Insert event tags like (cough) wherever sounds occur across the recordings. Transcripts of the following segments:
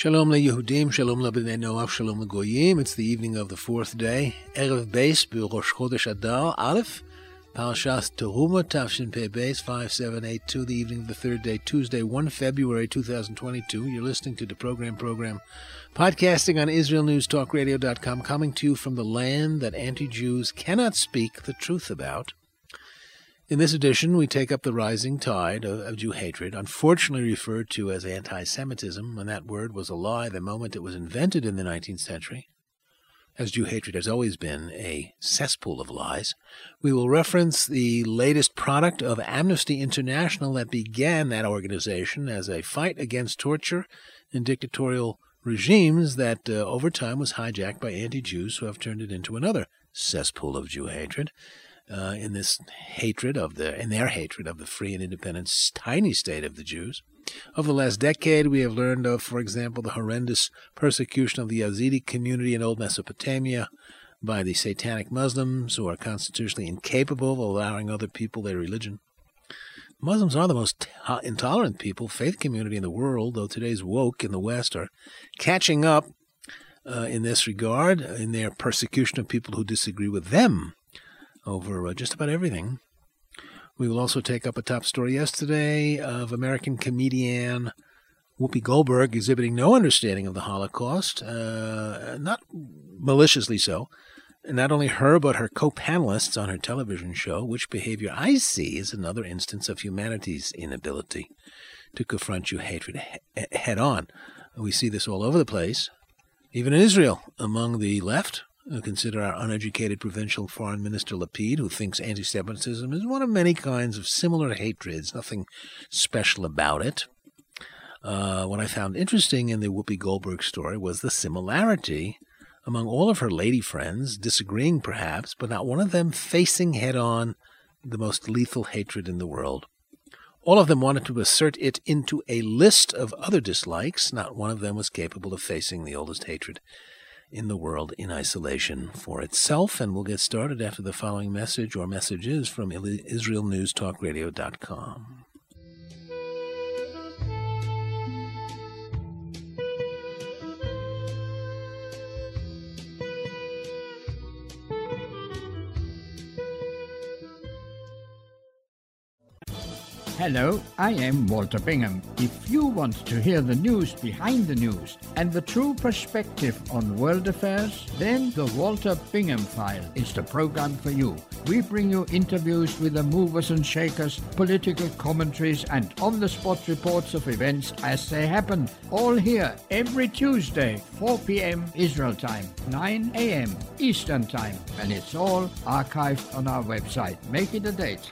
Shalom leYehudim, Shalom lebnei Noach, Shalom leGoyim. It's the evening of the fourth day, Erev Beis, Rosh Chodesh Adar, Aleph, Parashas Teruma, Tafshin Pei Beis, 5782, the evening of the third day, Tuesday, 1 February 2022. You're listening to the program program, podcasting on IsraelNewsTalkRadio.com, coming to you from the land that anti-Jews cannot speak the truth about. In this edition, we take up the rising tide of, of, Jew hatred, unfortunately referred to as anti Semitism, when that word was a lie the moment it was invented in the 19th century. As Jew hatred has always been a cesspool of lies, we will reference the latest product of Amnesty International that began that organization as a fight against torture and dictatorial regimes that uh, over time was hijacked by anti Jews who have turned it into another cesspool of Jew hatred uh, in this hatred of the in their hatred of the free and independent tiny state of the Jews. Over the last decade, we have learned of, for example, the horrendous persecution of the Yazidi community in old Mesopotamia by the satanic Muslims who are constitutionally incapable of allowing other people their religion. Muslims are the most intolerant people, faith community in the world, though today's woke in the West are catching up uh, in this regard in their persecution of people who disagree with them over uh, just about everything. We will also take up a top story yesterday of American comedian Whoopi Goldberg exhibiting no understanding of the Holocaust, uh, not maliciously so. And not only her, but her co panelists on her television show, Which Behavior I See is another instance of humanity's inability to confront your hatred head on. We see this all over the place, even in Israel, among the left, consider our uneducated provincial foreign minister Lapid, who thinks anti Semitism is one of many kinds of similar hatreds, nothing special about it. Uh, what I found interesting in the Whoopi Goldberg story was the similarity among all of her lady friends, disagreeing perhaps, but not one of them facing head on the most lethal hatred in the world. All of them wanted to assert it into a list of other dislikes. Not one of them was capable of facing the oldest hatred in the world in isolation for itself. And we'll get started after the following message or messages from IsraelNewsTalkRadio.com. Hello, I am Walter Bingham. If you want to hear the news behind the news and the true perspective on world affairs, then the Walter Bingham File is the program for you. We bring you interviews with the movers and shakers, political commentaries, and on the spot reports of events as they happen. All here every Tuesday, 4 p.m. Israel time, 9 a.m. Eastern time, and it's all archived on our website. Make it a date.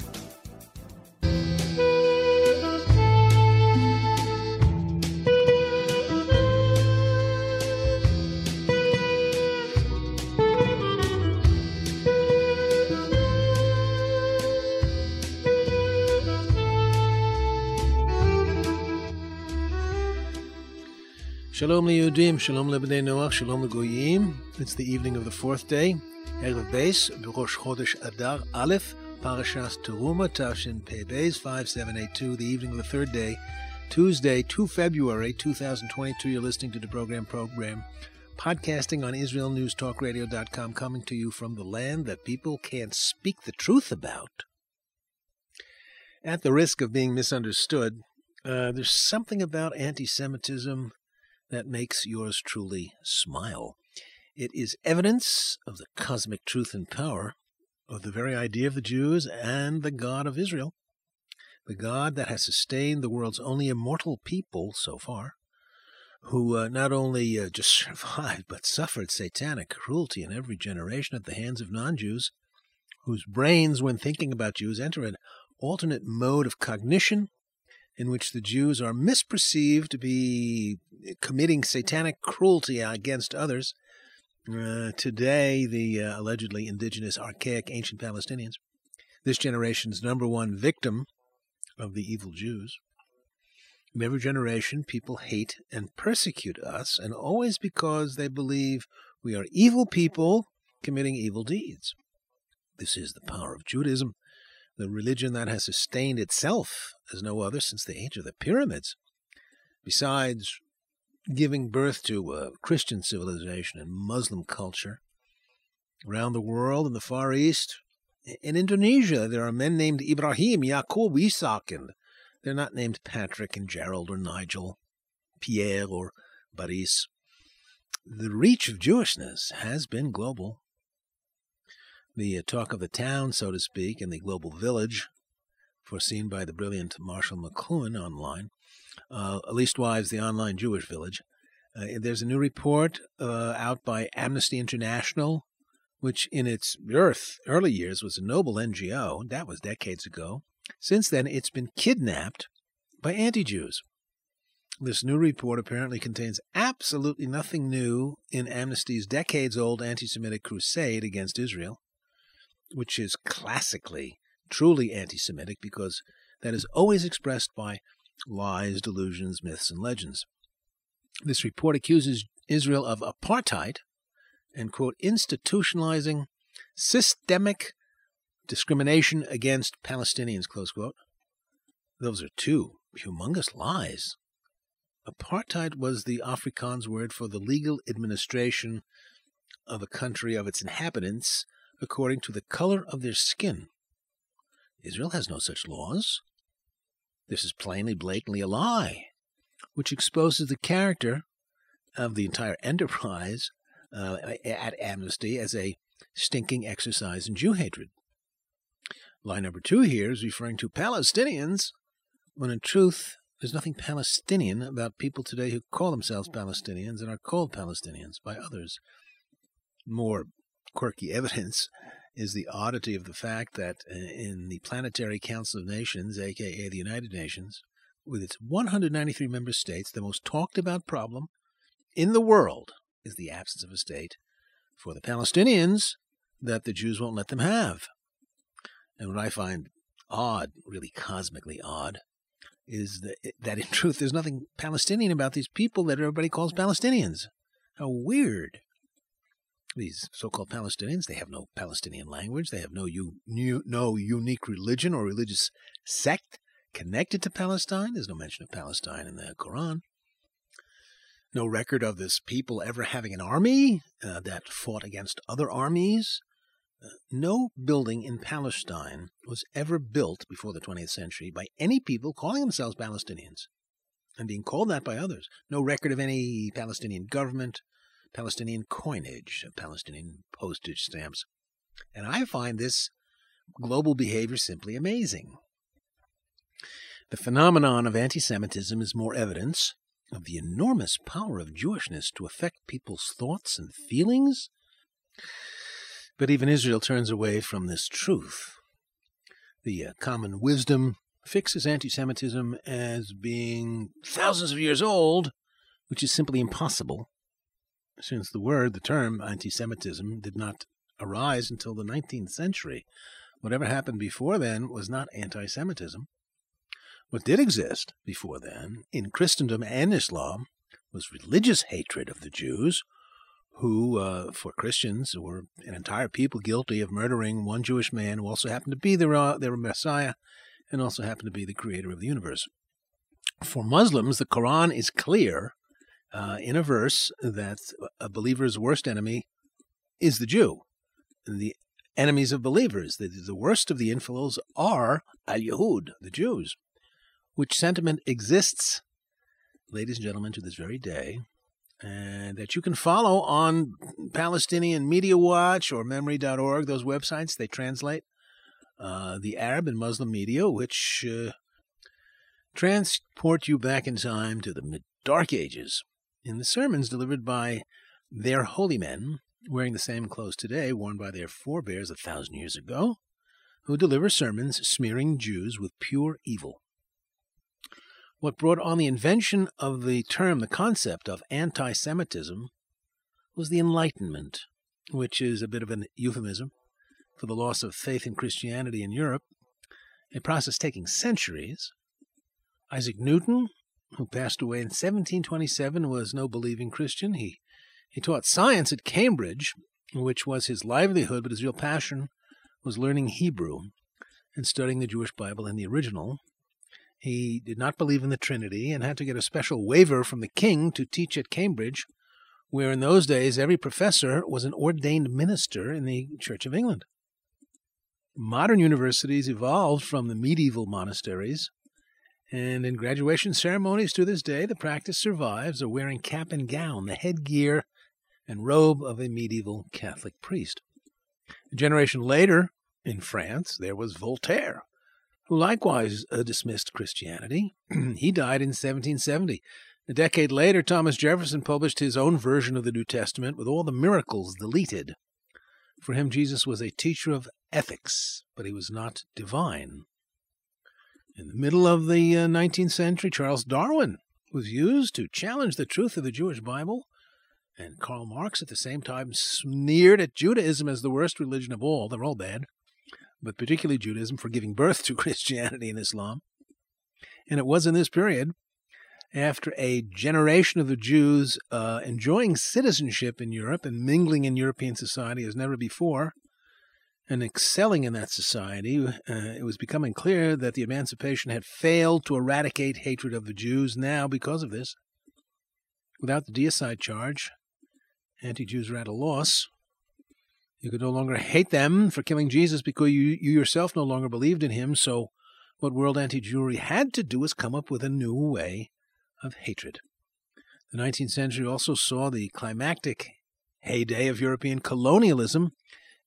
Shalom leYehudim, Shalom lebnei Noach, Shalom leGoyim. It's the evening of the fourth day, Erev Beis, Rosh Chodesh Adar Aleph, Parashas Teruma, Tafshin Pei Beis, 5782, the evening of the third day, Tuesday, 2 February 2022. You're listening to the program program, podcasting on IsraelNewsTalkRadio.com, coming to you from the land that people can't speak the truth about. At the risk of being misunderstood, uh, there's something about anti Semitism that makes yours truly smile. It is evidence of the cosmic truth and power of the very idea of the Jews and the God of Israel, the God that has sustained the world's only immortal people so far, who uh, not only uh, just (laughs) survived but suffered satanic cruelty in every generation at the hands of non Jews, whose brains, when thinking about Jews, enter an alternate mode of cognition in which the Jews are misperceived to be committing satanic cruelty against others, Uh, today, the uh, allegedly indigenous, archaic, ancient Palestinians, this generation's number one victim of the evil Jews. In every generation, people hate and persecute us, and always because they believe we are evil people committing evil deeds. This is the power of Judaism, the religion that has sustained itself as no other since the age of the pyramids. Besides giving birth to a Christian civilization and Muslim culture, around the world in the Far East, in Indonesia, there are men named Ibrahim, Yaqub, Isaac, and they're not named Patrick and Gerald or Nigel, Pierre or Boris. The reach of Jewishness has been global the talk of the town, so to speak, in the global village, foreseen by the brilliant Marshall McLuhan online, uh, Leastwise, the online Jewish village. Uh, there's a new report uh, out by Amnesty International, which in its earth, early years was a noble NGO. That was decades ago. Since then, it's been kidnapped by anti Jews. This new report apparently contains absolutely nothing new in Amnesty's decades old anti Semitic crusade against Israel which is classically truly anti Semitic because that is always expressed by lies, delusions, myths, and legends. This report accuses Israel of apartheid and, quote, institutionalizing systemic discrimination against Palestinians, close quote. Those are two humongous lies. Apartheid was the Afrikaans word for the legal administration of a country of its inhabitants according to the color of their skin. Israel has no such laws. This is plainly, blatantly a lie, which exposes the character of the entire enterprise uh, at Amnesty as a stinking exercise in Jew hatred. Line number two here is referring to Palestinians, when in truth, there's nothing Palestinian about people today who call themselves Palestinians and are called Palestinians by others. More quirky evidence is the oddity of the fact that uh, in the Planetary Council of Nations, aka the United Nations, with its 193 member states, the most talked about problem in the world is the absence of a state for the Palestinians that the Jews won't let them have. And what I find odd, really cosmically odd, is that, that in (laughs) truth there's nothing Palestinian about these people that everybody calls Palestinians. How weird these so-called Palestinians, they have no Palestinian language. They have no u- no unique religion or religious sect connected to Palestine. There's no mention of Palestine in the Quran. No record of this people ever having an army uh, that fought against other armies. Uh, no building in Palestine was ever built before the 20th century by any people calling themselves Palestinians and being called that by others. No record of any Palestinian government, Palestinian coinage, Palestinian postage stamps. And I find this global behavior simply amazing. The phenomenon of anti Semitism is more evidence of the enormous power of Jewishness to affect people's thoughts and feelings. But even Israel turns away from this truth. The uh, common wisdom fixes anti Semitism as being thousands of years old, which is simply impossible since the word, the term anti Semitism, did not arise until the 19th century. Whatever happened before then was not anti Semitism. What did exist before then, in Christendom and Islam, was religious hatred of the Jews, who, uh, for Christians, were an entire people guilty of murdering one Jewish man who also happened to be their, uh, their Messiah and also happened to be the creator of the universe. For Muslims, the Quran is clear uh, in a verse that a believer's worst enemy is the Jew. The enemies of believers, the, the worst of the infidels are al Yahud, the Jews, which sentiment exists, ladies and gentlemen, to this very day, and that you can follow on Palestinian Media Watch or MEMRI.org, those websites, they translate uh, the Arab and Muslim media, which uh, transport you back in time to the Dark Ages in the sermons delivered by their holy men, wearing the same clothes today worn by their forebears a thousand years ago, who deliver sermons smearing Jews with pure evil. What brought on the invention of the term, the concept of anti Semitism, was the Enlightenment, which is a bit of an euphemism for the loss of faith in Christianity in Europe, a process taking centuries. Isaac Newton, who passed away in 1727, was no believing Christian. He, he taught science at Cambridge, which was his livelihood, but his real passion was learning Hebrew and studying the Jewish Bible in the original. He did not believe in the Trinity and had to get a special waiver from the king to teach at Cambridge, where in those days every professor was an ordained minister in the Church of England. Modern universities evolved from the medieval monasteries, and in graduation ceremonies to this day, the practice survives of wearing cap and gown, the headgear and robe of a medieval Catholic priest. A generation later, in France, there was Voltaire, who likewise uh, dismissed Christianity. (clears throat) he died in 1770. A decade later, Thomas Jefferson published his own version of the New Testament with all the miracles deleted. For him, Jesus was a teacher of ethics, but he was not divine. In the middle of the uh, 19th century, Charles Darwin was used to challenge the truth of the Jewish Bible, and Karl Marx at the same time sneered at Judaism as the worst religion of all. They're all bad but particularly Judaism, for giving birth to (laughs) Christianity and Islam. And it was in this period, after a generation of the Jews uh, enjoying citizenship in Europe and mingling in European society as never before, and excelling in that society, uh, it was becoming clear that the emancipation had failed to eradicate hatred of the Jews. Now, because of this, without the deicide charge, anti Jews are at a loss. You could no longer hate them for killing Jesus because you, you yourself no longer believed in him. So, what world anti Jewry had to do was come up with a new way of hatred. The 19th century also saw the climactic heyday of European colonialism,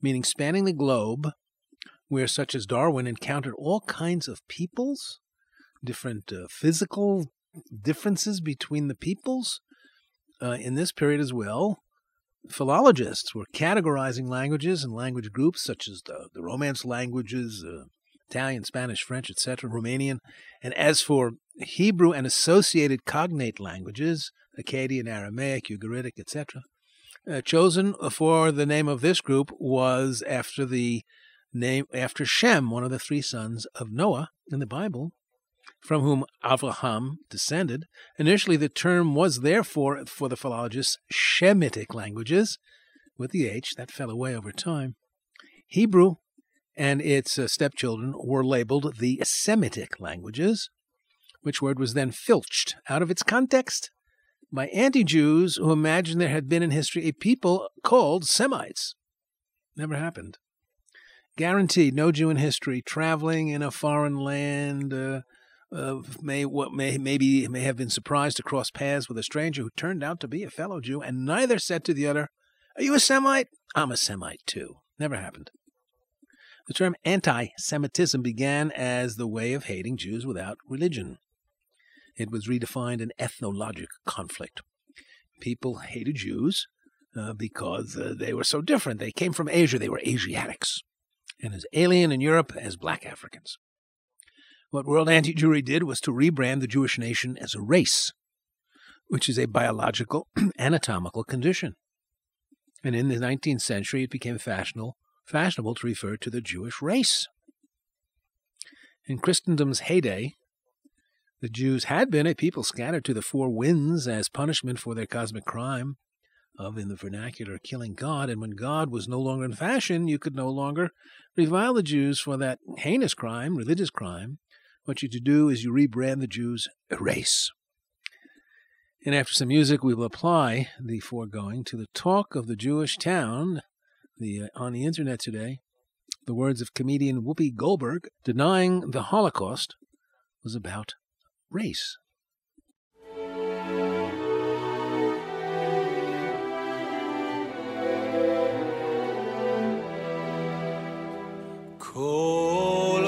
meaning spanning the globe, where such as Darwin encountered all kinds of peoples, different uh, physical differences between the peoples. Uh, in this period as well, philologists were categorizing languages and language groups such as the, the Romance languages, uh, Italian, Spanish, French, etc., Romanian. And as for Hebrew and associated cognate languages, Akkadian, Aramaic, Ugaritic, etc., uh, chosen for the name of this group was after the name after Shem, one of the three sons of Noah in the Bible, from whom Avraham descended. Initially, the term was therefore, for the philologists, Shemitic languages, with the H, that fell away over time. Hebrew and its uh, stepchildren were labeled the Semitic languages, which word was then filched out of its context by anti Jews who imagined there had been in history a people called Semites. Never happened. Guaranteed, no Jew in history traveling in a foreign land, uh, uh, may what may maybe may have been surprised to cross paths with a stranger who turned out to be a fellow Jew, and neither said to the other, "Are you a Semite? I'm a Semite too." Never happened. The term anti-Semitism began as the way of hating Jews without religion. It was redefined an ethnologic conflict. People hated Jews uh, because uh, they were so different. They came from Asia. They were Asiatics, and as alien in Europe as black Africans. What World Anti Jewry did was to rebrand the Jewish nation as a race, which is a biological, (clears throat) anatomical condition. And in the 19th century, it became fashionable, fashionable to refer to the Jewish race. In Christendom's heyday, the Jews had been a people scattered to the four winds as punishment for their cosmic crime of, in the vernacular, killing God. And when God was no longer in fashion, you could no longer revile the Jews for that heinous crime, religious crime, what you to do is you rebrand the Jews erase. And after some music, we will apply the foregoing to the talk of the Jewish town the, uh, on the internet today. The words of comedian Whoopi Goldberg denying the Holocaust was about race. Cool.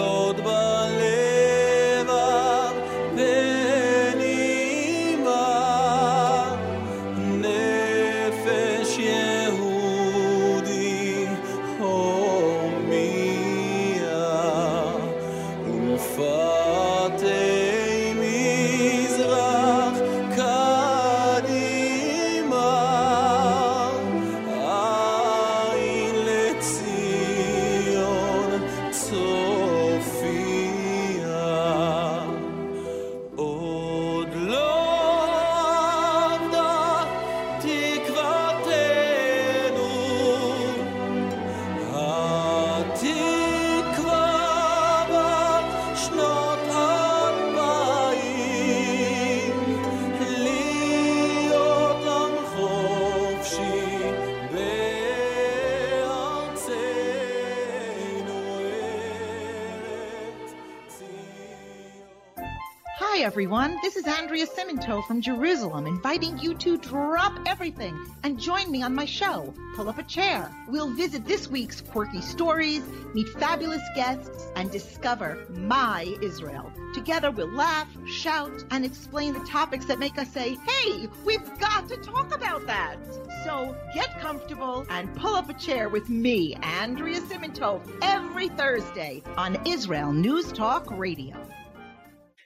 Everyone. This is Andrea Simantov from Jerusalem, inviting you to drop everything and join me on my show, Pull Up a Chair. We'll visit this week's quirky stories, meet fabulous guests, and discover my Israel. Together, we'll laugh, shout, and explain the topics that make us say, hey, we've got to talk about that. So get comfortable and pull up a chair with me, Andrea Simantov, every Thursday on Israel News Talk Radio.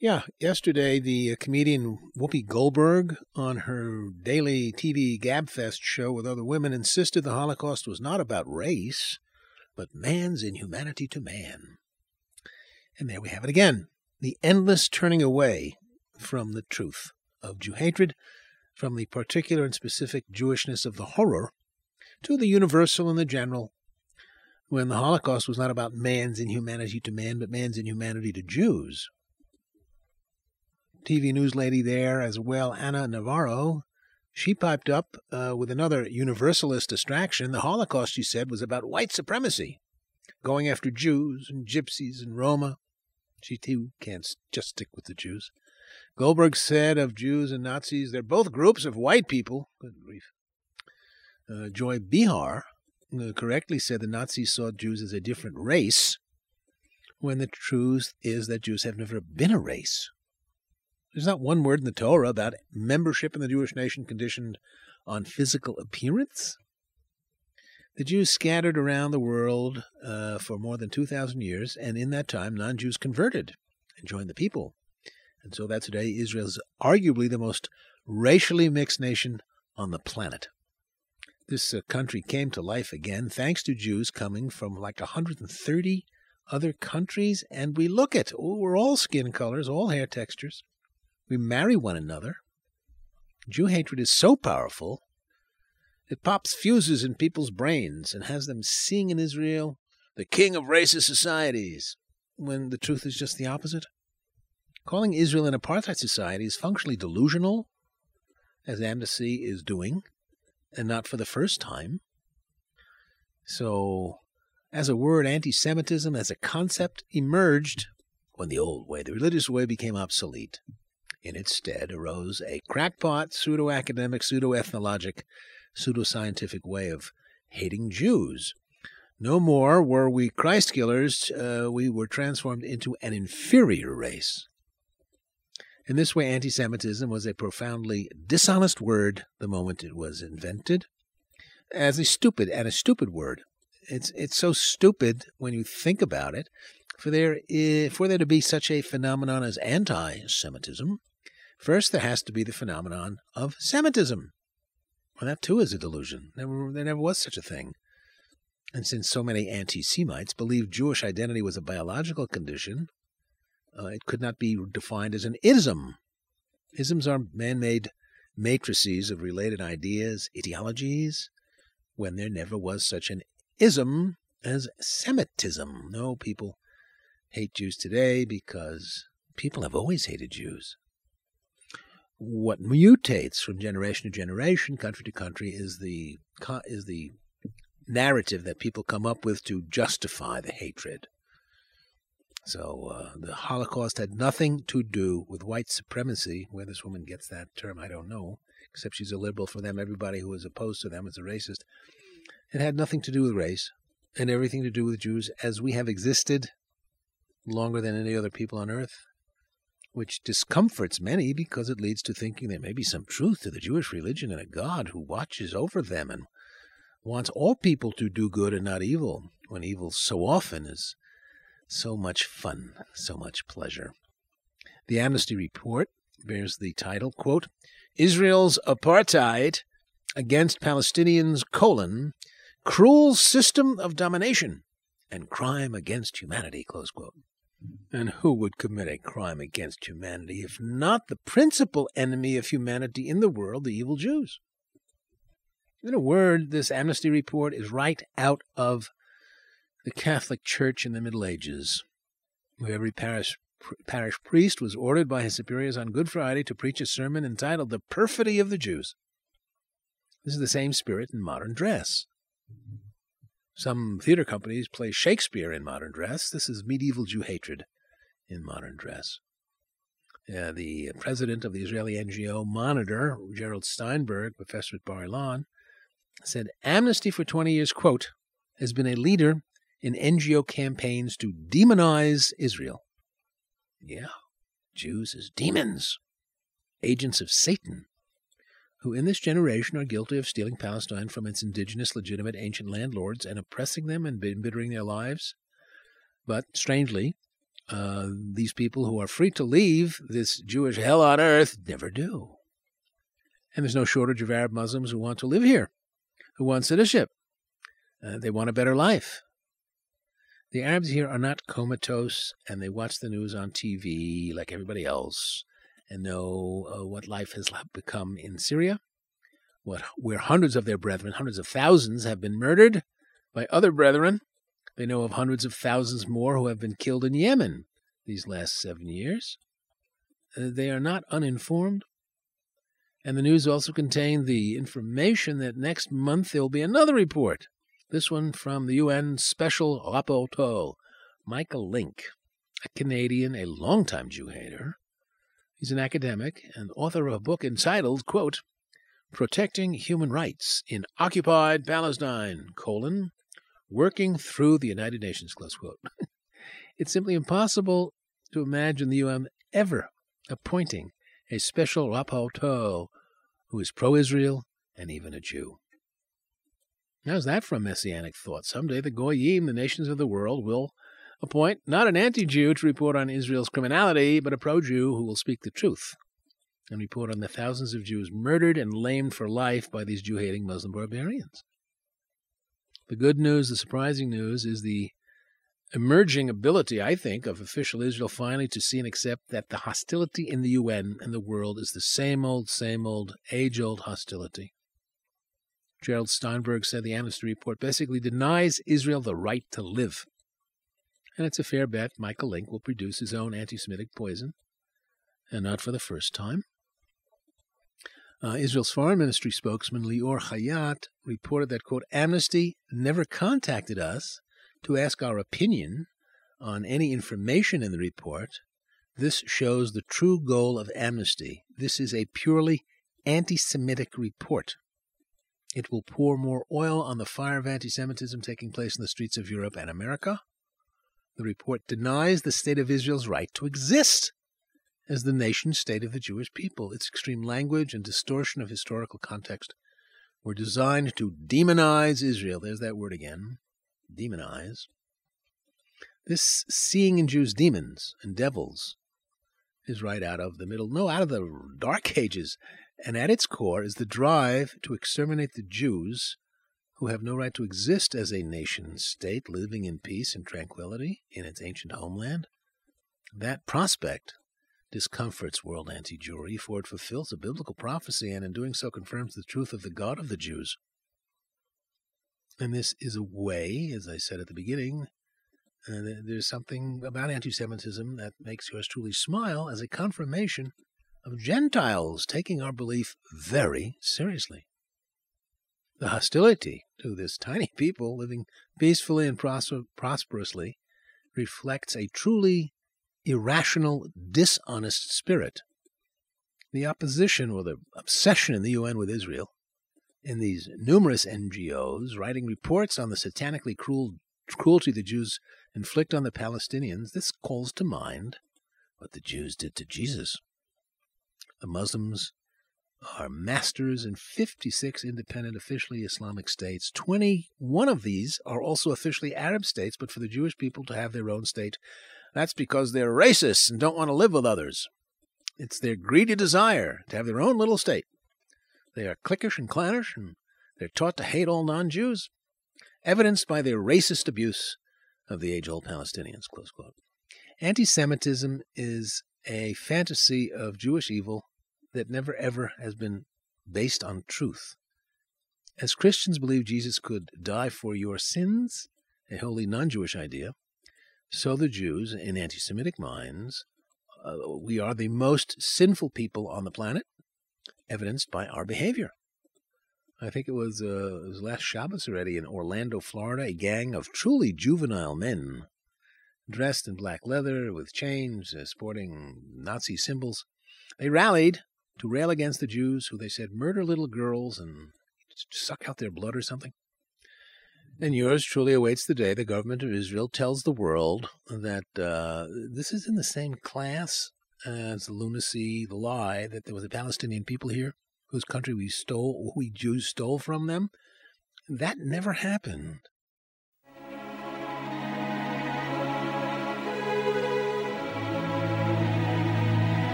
Yeah, yesterday the uh, comedian Whoopi Goldberg on her daily TV Gabfest show with other women insisted the Holocaust was not about race, but man's inhumanity to man. And there we have it again the endless turning away from the truth of Jew hatred, from the particular and specific Jewishness of the horror, to the universal and the general, when the Holocaust was not about man's inhumanity to man, but man's inhumanity to Jews. TV news lady there as well, Ana Navarro, she piped up uh, with another universalist distraction. The Holocaust, she said, was about white supremacy, going after Jews and gypsies and Roma. She too can't just stick with the Jews. Goldberg said of Jews and Nazis, they're both groups of white people. Good grief. Uh, Joy Behar uh, correctly said the Nazis saw Jews as a different race, when the truth is that Jews have never been a race. There's not one word in the Torah about membership in the Jewish nation conditioned on physical appearance. The Jews scattered around the world uh, for more than 2,000 years, and in that time, non Jews converted and joined the people. And so that today, Israel is arguably the most racially mixed nation on the planet. This uh, country came to life again thanks to Jews coming from like 130 other countries, and we look at, oh, we're all skin colors, all hair textures. We marry one another. Jew hatred is so powerful, it pops fuses in people's brains and has them seeing in Israel the king of racist societies, when the truth is just the opposite. Calling Israel an apartheid society is functionally delusional, as Amnesty is doing, and not for the first time. So, as a word, anti Semitism as a concept emerged when the old way, the religious way, became obsolete. In its stead arose a crackpot, pseudo academic, pseudo ethnologic, pseudo scientific way of hating Jews. No more were we Christ killers, uh, we were transformed into an inferior race. In this way, anti Semitism was a profoundly dishonest word the moment it was invented, as a stupid and a stupid word. It's, it's so stupid when you think about it. For there, for there to be such a phenomenon as anti Semitism, First, there has to be the phenomenon of Semitism. Well, that too is a delusion. Never, there never was such a thing. And since so many anti Semites believed Jewish identity was a biological condition, uh, it could not be defined as an ism. Isms are man made matrices of related ideas, ideologies, when there never was such an ism as Semitism. No, people hate Jews today because people have always hated Jews what mutates from generation to generation, country to country, is the is the narrative that people come up with to justify the hatred. So uh, the Holocaust had nothing to do with white supremacy. Where this woman gets that term, I don't know. Except she's a liberal. For them, everybody who is opposed to them is a racist. It had nothing to do with race, and everything to do with Jews as we have existed longer than any other people on earth which discomforts many because it leads to thinking there may be some truth to the Jewish religion and a God who watches over them and wants all people to do good and not evil, when evil so often is so much fun, so much pleasure. The Amnesty Report bears the title, quote, Israel's apartheid against Palestinians, colon, cruel system of domination and crime against humanity. And who would commit a crime against humanity if not the principal enemy of humanity in the world, the evil Jews? In a word, this amnesty report is right out of the Catholic Church in the Middle Ages, where every parish, parish priest was ordered by his superiors on Good Friday to preach a sermon entitled The Perfidy of the Jews. This is the same spirit in modern dress. Some theater companies play Shakespeare in modern dress. This is medieval Jew hatred in modern dress. Uh, the president of the Israeli NGO Monitor, Gerald Steinberg, professor at Bar Ilan, said Amnesty for 20 years, quote, has been a leader in NGO campaigns to demonize Israel. Yeah, Jews as demons, agents of Satan, who in this generation are guilty of stealing Palestine from its indigenous, legitimate, ancient landlords and oppressing them and embittering their lives. But strangely, uh, these people who are free to leave this Jewish hell on earth never do. And there's no shortage of Arab Muslims who want to live here, who want citizenship. Uh, they want a better life. The Arabs here are not comatose and they watch the news on TV like everybody else and know uh, what life has become in Syria, what, where hundreds of their brethren, hundreds of thousands, have been murdered by other brethren. They know of hundreds of thousands more who have been killed in Yemen these last seven years. Uh, they are not uninformed. And the news also contained the information that next month there will be another report this one from the UN Special Rapporteur, Michael Lynk, a Canadian, a longtime Jew hater. He's an academic and author of a book entitled, quote, Protecting Human Rights in Occupied Palestine, colon, working through the United Nations, close quote. (laughs) it's simply impossible to imagine the UN ever appointing a special rapporteur who is pro-Israel and even a Jew. How's that a messianic thought? Someday the Goyim, the nations of the world, will appoint not an anti Jew to report on Israel's criminality, but a pro Jew who will speak the truth and report on the thousands of Jews murdered and lamed for life by these Jew hating Muslim barbarians. The good news, the surprising news, is the emerging ability, I think, of official Israel finally to see and accept that the hostility in the UN and the world is the same old, same old, age old hostility. Gerald Steinberg said the Amnesty report basically denies Israel the right to live. And it's a fair bet Michael Lynk will produce his own anti Semitic poison, and not for the first time. Uh, Israel's foreign ministry spokesman Lior Hayat reported that, quote, Amnesty never contacted us to ask our opinion on any information in the report. This shows the true goal of Amnesty. This is a purely anti Semitic report. It will pour more oil on the fire of anti Semitism taking place in the streets of Europe and America. The report denies the state of Israel's right to exist as the nation state of the Jewish people. Its extreme language and distortion of historical context were designed to demonize Israel. There's that word again demonize. This seeing in Jews demons and devils is right out of the middle, no, out of the Dark Ages and at its core is the drive to exterminate the Jews who have no right to exist as a nation state living in peace and tranquility in its ancient homeland. That prospect discomforts world anti Jewry, for it fulfills a biblical prophecy and in doing so confirms the truth of the God of the Jews. And this is a way, as I said at the beginning, uh, there's something about anti Semitism that makes yours truly smile as a confirmation of Gentiles taking our belief very seriously. The hostility to this tiny people living peacefully and pros- prosperously reflects a truly irrational, dishonest spirit. The opposition or the obsession in the UN with Israel, in these numerous NGOs writing reports on the satanically cruel cruelty the Jews inflict on the Palestinians, this calls to mind what the Jews did to Jesus. The Muslims are masters in 56 independent, officially Islamic states. 21 of these are also officially Arab states, but for the Jewish people to have their own state, that's because they're racists and don't want to live with others. It's their greedy desire to have their own little state. They are cliquish and clannish, and they're taught to hate all non Jews, evidenced by their racist abuse of the age old Palestinians. Anti Semitism is a fantasy of Jewish evil that never ever has been based on truth. As Christians believe Jesus could die for your sins, a wholly non Jewish idea, so the Jews, in anti Semitic minds, uh, we are the most sinful people on the planet, evidenced by our behavior. I think it was, uh, it was last Shabbos already in Orlando, Florida, a gang of truly juvenile men dressed in black leather with chains, uh, sporting Nazi symbols. They rallied to rail against the Jews who they said murder little girls and suck out their blood or something. And yours truly awaits the day the government of Israel tells the world that uh, this is in the same class as the lunacy, the lie that there was a Palestinian people here whose country we stole, we Jews stole from them. That never happened.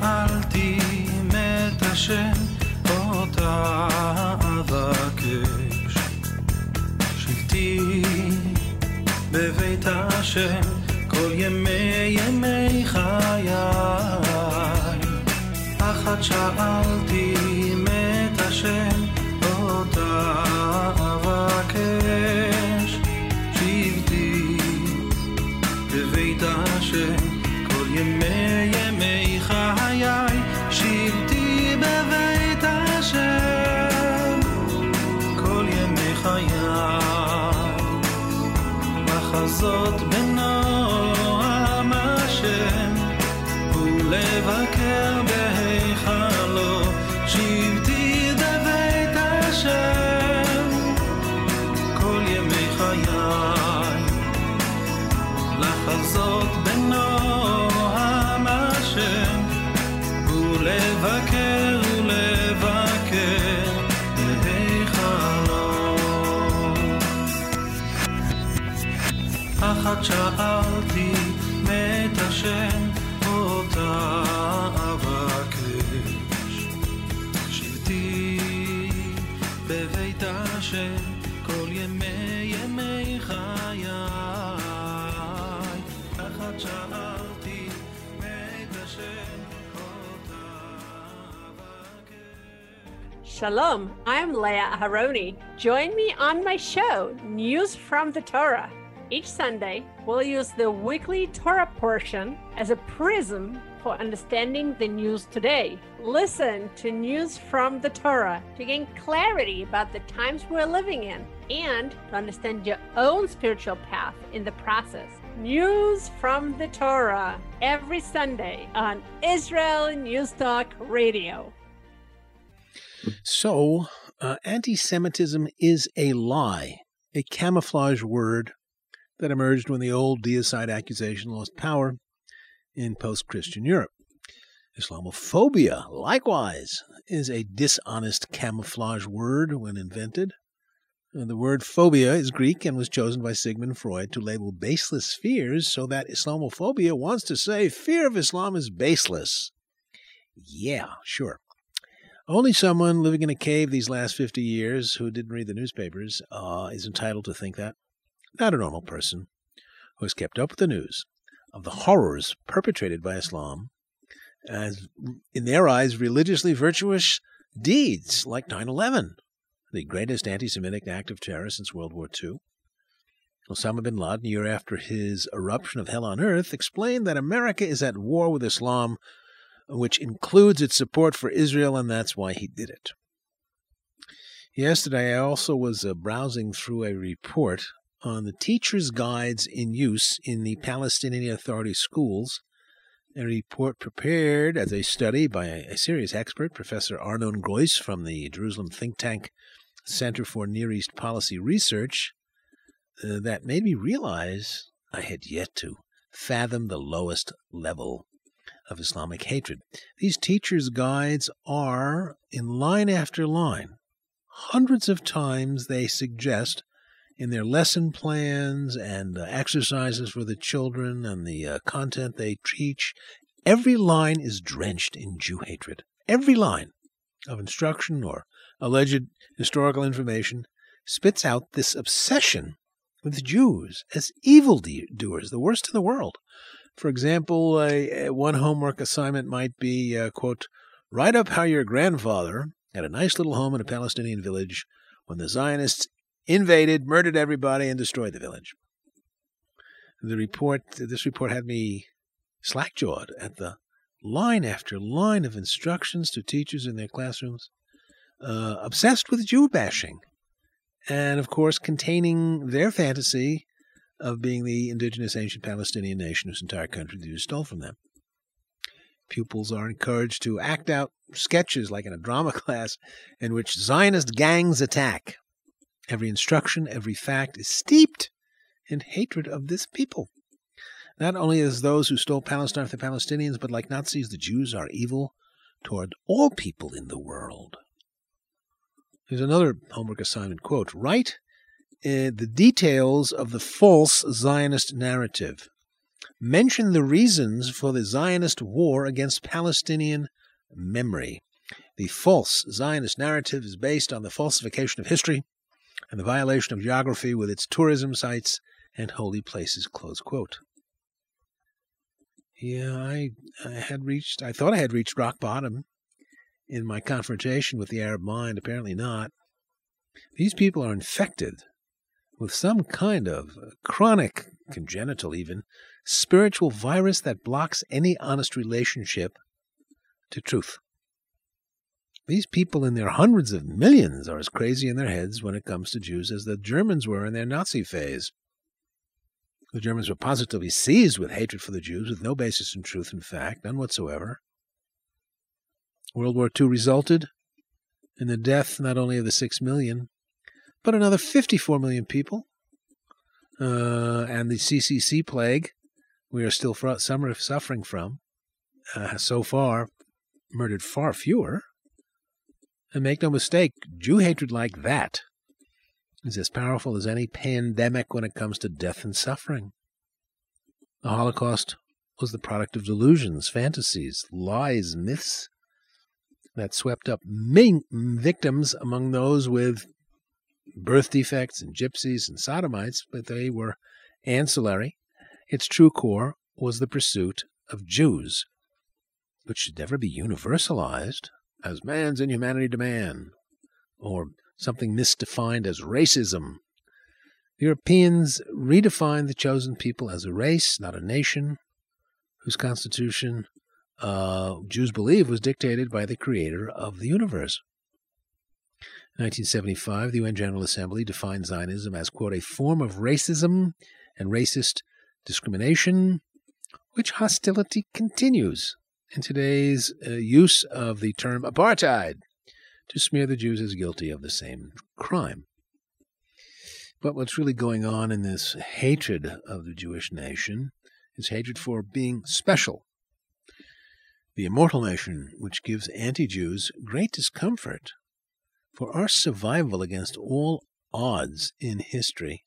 שאלתי מת השם אותה אבקש. שבתי בבית השם כל ימי ימי חיי. אחת שאלתי כמעט שאלתי מאת השם אותה אבקש. שבתי בבית השם כל ימי ימי חיי. כמעט שאלתי מאת השם Shalom, I'm Leah Aharoni. Join me on my show, News from the Torah each Sunday, we'll use the weekly Torah portion as a prism for understanding the news today. Listen to News from the Torah to gain clarity about the times we're living in and to understand your own spiritual path in the process. News from the Torah every Sunday on Israel News Talk Radio. So, uh, anti Semitism is a lie, a camouflage word that emerged when the old deicide accusation lost power in post Christian Europe. Islamophobia, likewise, is a dishonest camouflage word when invented. Uh, The word phobia is Greek and was chosen by Sigmund Freud to label baseless fears so that Islamophobia wants to say fear of Islam is baseless. Yeah, sure. Only someone living in a cave these last 50 years who didn't read the newspapers uh, is entitled to think that. Not a normal person who has kept up with the news of the horrors perpetrated by Islam as, in their eyes, religiously virtuous deeds like 9 11, the greatest anti Semitic act of terror since World War II. Osama bin Laden, a year after his eruption of hell on earth, explained that America is at war with Islam, which includes its support for Israel, and that's why he did it. Yesterday, I also was uh, browsing through a report on the teachers' guides in use in the Palestinian Authority schools, a report prepared as a study by a, serious expert, Professor Arnon Groiss from the Jerusalem think tank Center for Near East Policy Research, uh, that made me realize I had yet to fathom the lowest level of Islamic hatred. These teachers' guides are, in line after line, hundreds of times they suggest in their lesson plans and uh, exercises for the children and the uh, content they teach, every line is drenched in Jew hatred. Every line of instruction or alleged historical information spits out this obsession with Jews as evildoers, the worst in the world. For example, one homework assignment might be, uh, quote, write up how your grandfather had a nice little home in a Palestinian village when the Zionists invaded, murdered everybody, and destroyed the village. The report, this report had me slack-jawed at the line after line of instructions to teachers in their classrooms, uh, obsessed with Jew bashing, and of course containing their fantasy of being the indigenous ancient Palestinian nation whose entire country the Jews stole from them. Pupils are encouraged to act out sketches like in a drama (laughs) class in which Zionist gangs attack. Every instruction, every fact is steeped in hatred of this people. Not only as those who stole Palestine from the Palestinians, but like Nazis, the Jews are evil toward all people in the world. Here's another homework assignment quote Write uh, the details of the false Zionist narrative. Mention the reasons for the Zionist war against Palestinian memory. The false Zionist narrative is based on the falsification of history and the violation of geography with its tourism sites and holy places. Yeah, I, I had reached, I thought I had reached rock bottom in my confrontation with the Arab mind. Apparently not. These people are infected with some kind of chronic, congenital even, spiritual virus that blocks any honest relationship to truth. These people in their hundreds of millions are as crazy in their heads when it comes to Jews as the Germans were in their Nazi phase. The Germans were positively seized with hatred for the Jews with no basis in truth and fact, none whatsoever. World War II resulted in the death not only of the six million, but another 54 million people. Uh, and the CCC plague, we are still suffering from, uh, so far murdered far fewer. And make no mistake, Jew hatred like that is as powerful as any pandemic when it comes to death and suffering. The Holocaust was the product of delusions, fantasies, lies, myths that swept up many victims among those with birth defects and gypsies and sodomites, but they were ancillary. Its true core was the pursuit of Jews, which should never be universalized as man's inhumanity to man, or something misdefined as racism. The Europeans redefined the chosen people as a race, not a nation, whose constitution uh, Jews believe was dictated by the creator of the universe. In 1975, the UN General Assembly defined Zionism as, quote, a form of racism and racist discrimination, which hostility continues in today's uh, use of the term apartheid to smear the Jews as guilty of the same crime. But what's really going on in this hatred of the Jewish nation is hatred for being special. The immortal nation, which gives anti Jews great discomfort for our survival against all odds in history,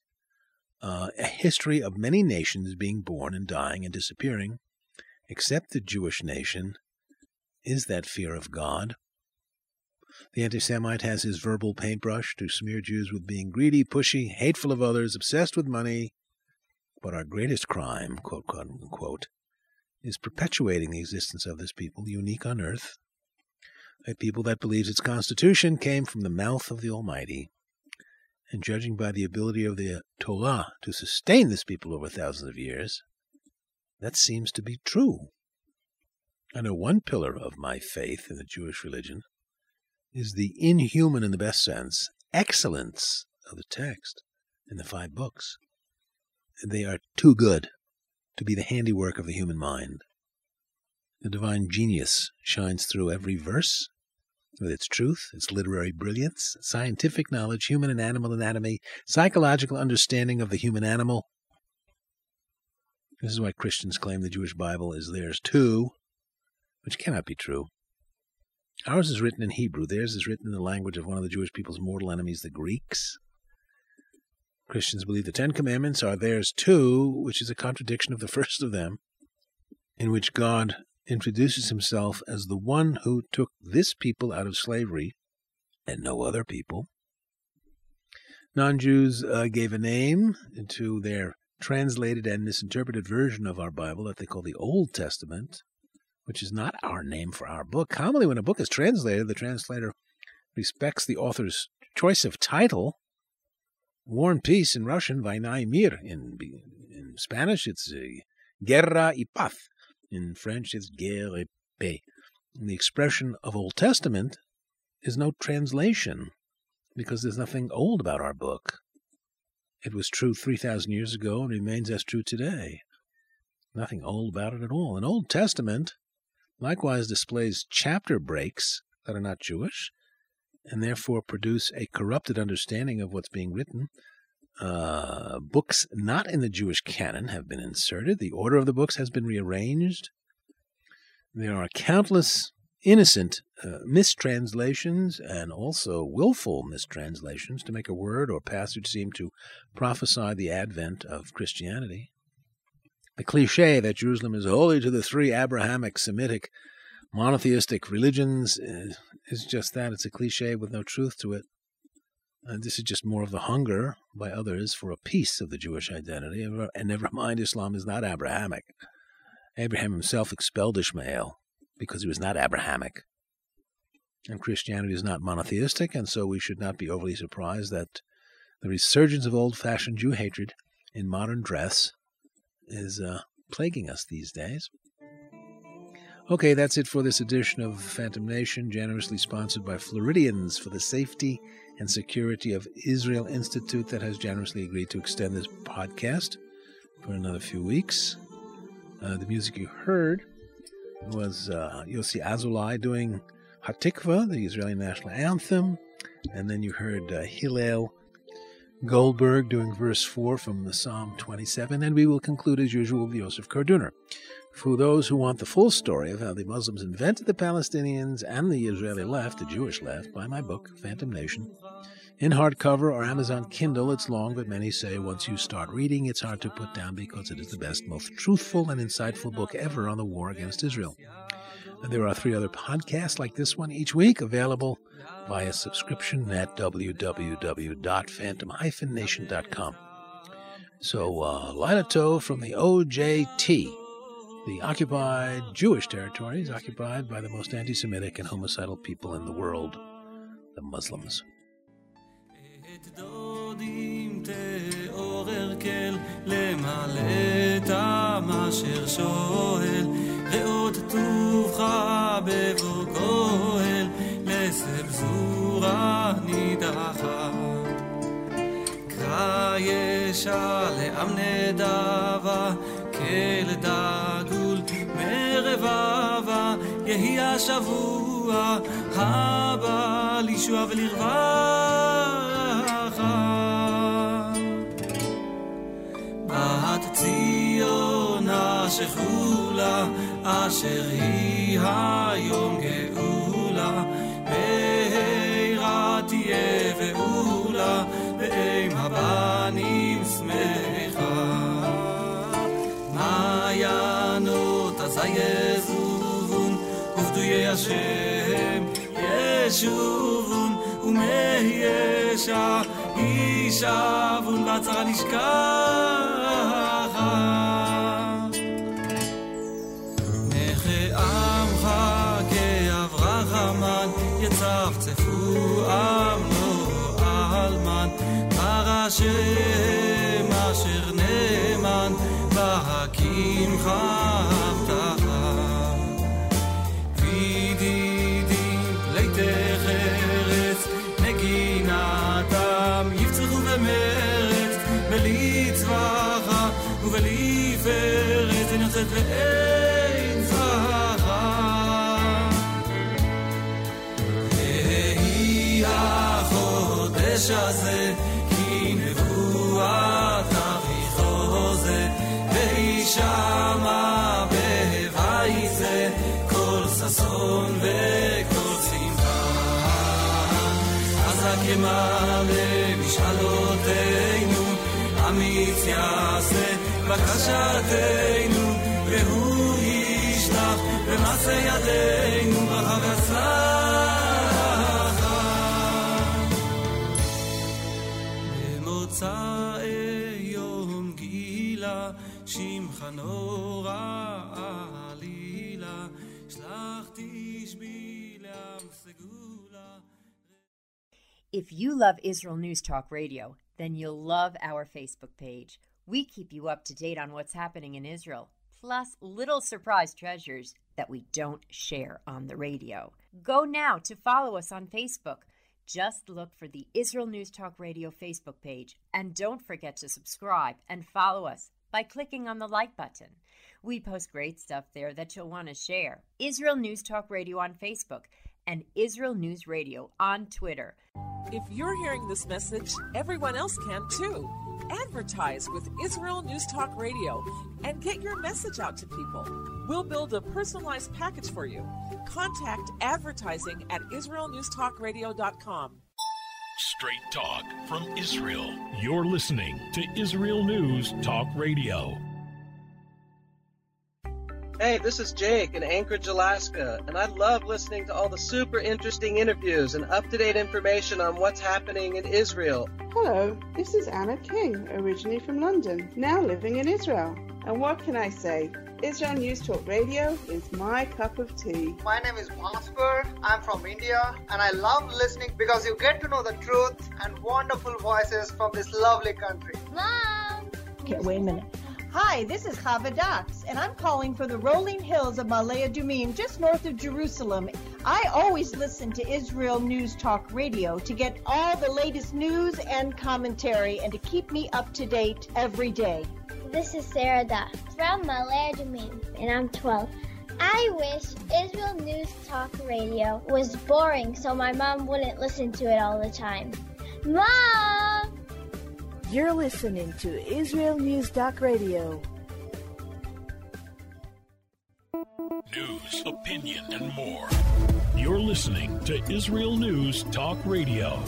uh, a history of many nations being born and dying and disappearing, except the Jewish nation, is that fear of God. The anti Semite has his verbal paintbrush to smear Jews with being greedy, pushy, hateful of others, obsessed with money. But our greatest crime, quote, quote, unquote, is perpetuating the existence of this people, unique on earth, a people that believes its constitution came from the mouth of the Almighty. And judging by the ability of the Torah to sustain this people over thousands of years, that seems to be true. I know one pillar of my faith in the Jewish religion is the inhuman, in the best sense, excellence of the text in the five books. They are too good to be the handiwork of the human mind. The divine genius shines through every verse with its truth, its literary brilliance, scientific knowledge, human and animal anatomy, psychological understanding of the human animal. This is why Christians claim the Jewish Bible is theirs too, which cannot be true. Ours is written in Hebrew, theirs is written in the language of one of the Jewish people's mortal enemies, the Greeks. Christians believe the Ten Commandments are theirs too, which is a contradiction of the (laughs) first of them, in which God introduces himself as the one who took this people out of slavery and no other people. Non Jews uh, gave a name to their translated and misinterpreted version of our Bible that they call the Old Testament, which is not our name for our book. Commonly, when a book is translated, the translator respects the author's choice of title. War and Peace in Russian, Voyna i Mir. In, in Spanish, it's uh, Guerra y Paz. In French, it's Guerre et Paix. And the expression of Old Testament is no translation because there's nothing old about our book. It was true 3,000 years ago and remains as true today. Nothing old about it at all. An Old Testament likewise displays chapter breaks that are not Jewish and therefore produce a corrupted understanding of what's being written. Uh, books not in the Jewish canon have been inserted. The order of the books has been rearranged. There are countless innocent uh, mistranslations and also willful mistranslations to make a word or passage seem to prophesy the advent of Christianity. The cliche that Jerusalem is holy to the three Abrahamic Semitic monotheistic religions uh, is just that. It's a cliche with no truth to it. This is just more of the hunger by others for a piece of the Jewish identity. And never (laughs) mind, Islam is not Abrahamic. Abraham himself expelled Ishmael because he was not Abrahamic. And Christianity is not monotheistic, and so we should not be overly surprised that the resurgence of old fashioned Jew hatred in modern dress is uh, plaguing us these days. Okay, that's it for this edition of Phantom Nation, generously sponsored by Floridians for the safety and security of Israel Institute that has generously agreed to extend this podcast for another few weeks. Uh, the music you heard was uh, Yossi Azulai doing Hatikva, the Israeli national anthem, and then you heard uh, Hillel Goldberg doing verse 4 from the Psalm 27, and we will conclude as usual with Yosef Karduner. For those who want the full story of how the Muslims invented the Palestinians and the Israeli left, the Jewish left, buy my book, Phantom Nation. In hardcover or Amazon Kindle, it's long, but many say once you start reading, it's hard to put down because it is the best, most truthful, and insightful book ever on the war against Israel. And there are three other podcasts like this one each week available via subscription at www.phantom-nation.com. So, uh, Lila from the OJT the occupied Jewish territories occupied by the most anti Semitic and homicidal people in the world, the Muslims. את דודים תעורר כל, למלא את עם אשר שואל, ראות טובך בבוא גואל, לסבסורה נידחה. קרא ישע לעם נדבה, כל דגול מרבבה, יהי השבוע הבא לישועה ולרווה. ציון השכולה אשר היא היום גאולה מהרה תהיה ואולה ואם הבנים שמחה מעיינות עשה יזובון, עובדויי השם ישובון, ומהישע ישבון בצרה נשכחה. החודש הזה, כי נבואת אביכו זה, וישמע בבית זה, כל ששון וכל שמחה. חזק ימלא משאלותינו, אמיץ יעשה בקשתנו, והוא ישלח במעשה ידינו ברכה והצלחה. שמך נורא עלילה, שלח תשבי לעם סגולה. If you love Israel News Talk Radio, then you'll love our Facebook page. We keep you up to date on what's happening in Israel, plus little surprise treasures that we don't share on the radio. Go now to follow us on Facebook. Just look for the Israel News Talk Radio Facebook page and don't forget to subscribe and follow us by clicking on the like button. We post great stuff there that you'll want to share. Israel News Talk Radio on Facebook and Israel News Radio on Twitter. If you're hearing this message, everyone else can too. Advertise with Israel News Talk Radio and get your message out to people. We'll build a personalized package for you. Contact advertising at israelnewstalkradio.com. Straight talk from Israel. You're listening to Israel News Talk Radio. Hey, this is Jake in Anchorage, Alaska, and I love listening to all the super interesting interviews and up to date information on what's happening in Israel. Hello, this is Anna King, originally from London, now living in Israel. And what can I say? Israel News Talk Radio is my cup of tea. My name is Bhaskar. I'm from India, and I love listening because you get to know the truth and wonderful voices from this lovely country. Mom! Okay, wait a minute. Hi, this is Chava Dax, and I'm calling for the rolling hills of Ma'ale Adumim, just north of Jerusalem. I always listen to Israel News Talk Radio to get all the latest news and commentary and to keep me up to date every day. This is Sarah Dax from Ma'ale Adumim, and I'm 12. I wish Israel News Talk Radio was boring so my mom wouldn't listen to it all the time. Mom! You're listening to Israel News Talk Radio. News, opinion, and more. You're listening to Israel News Talk Radio.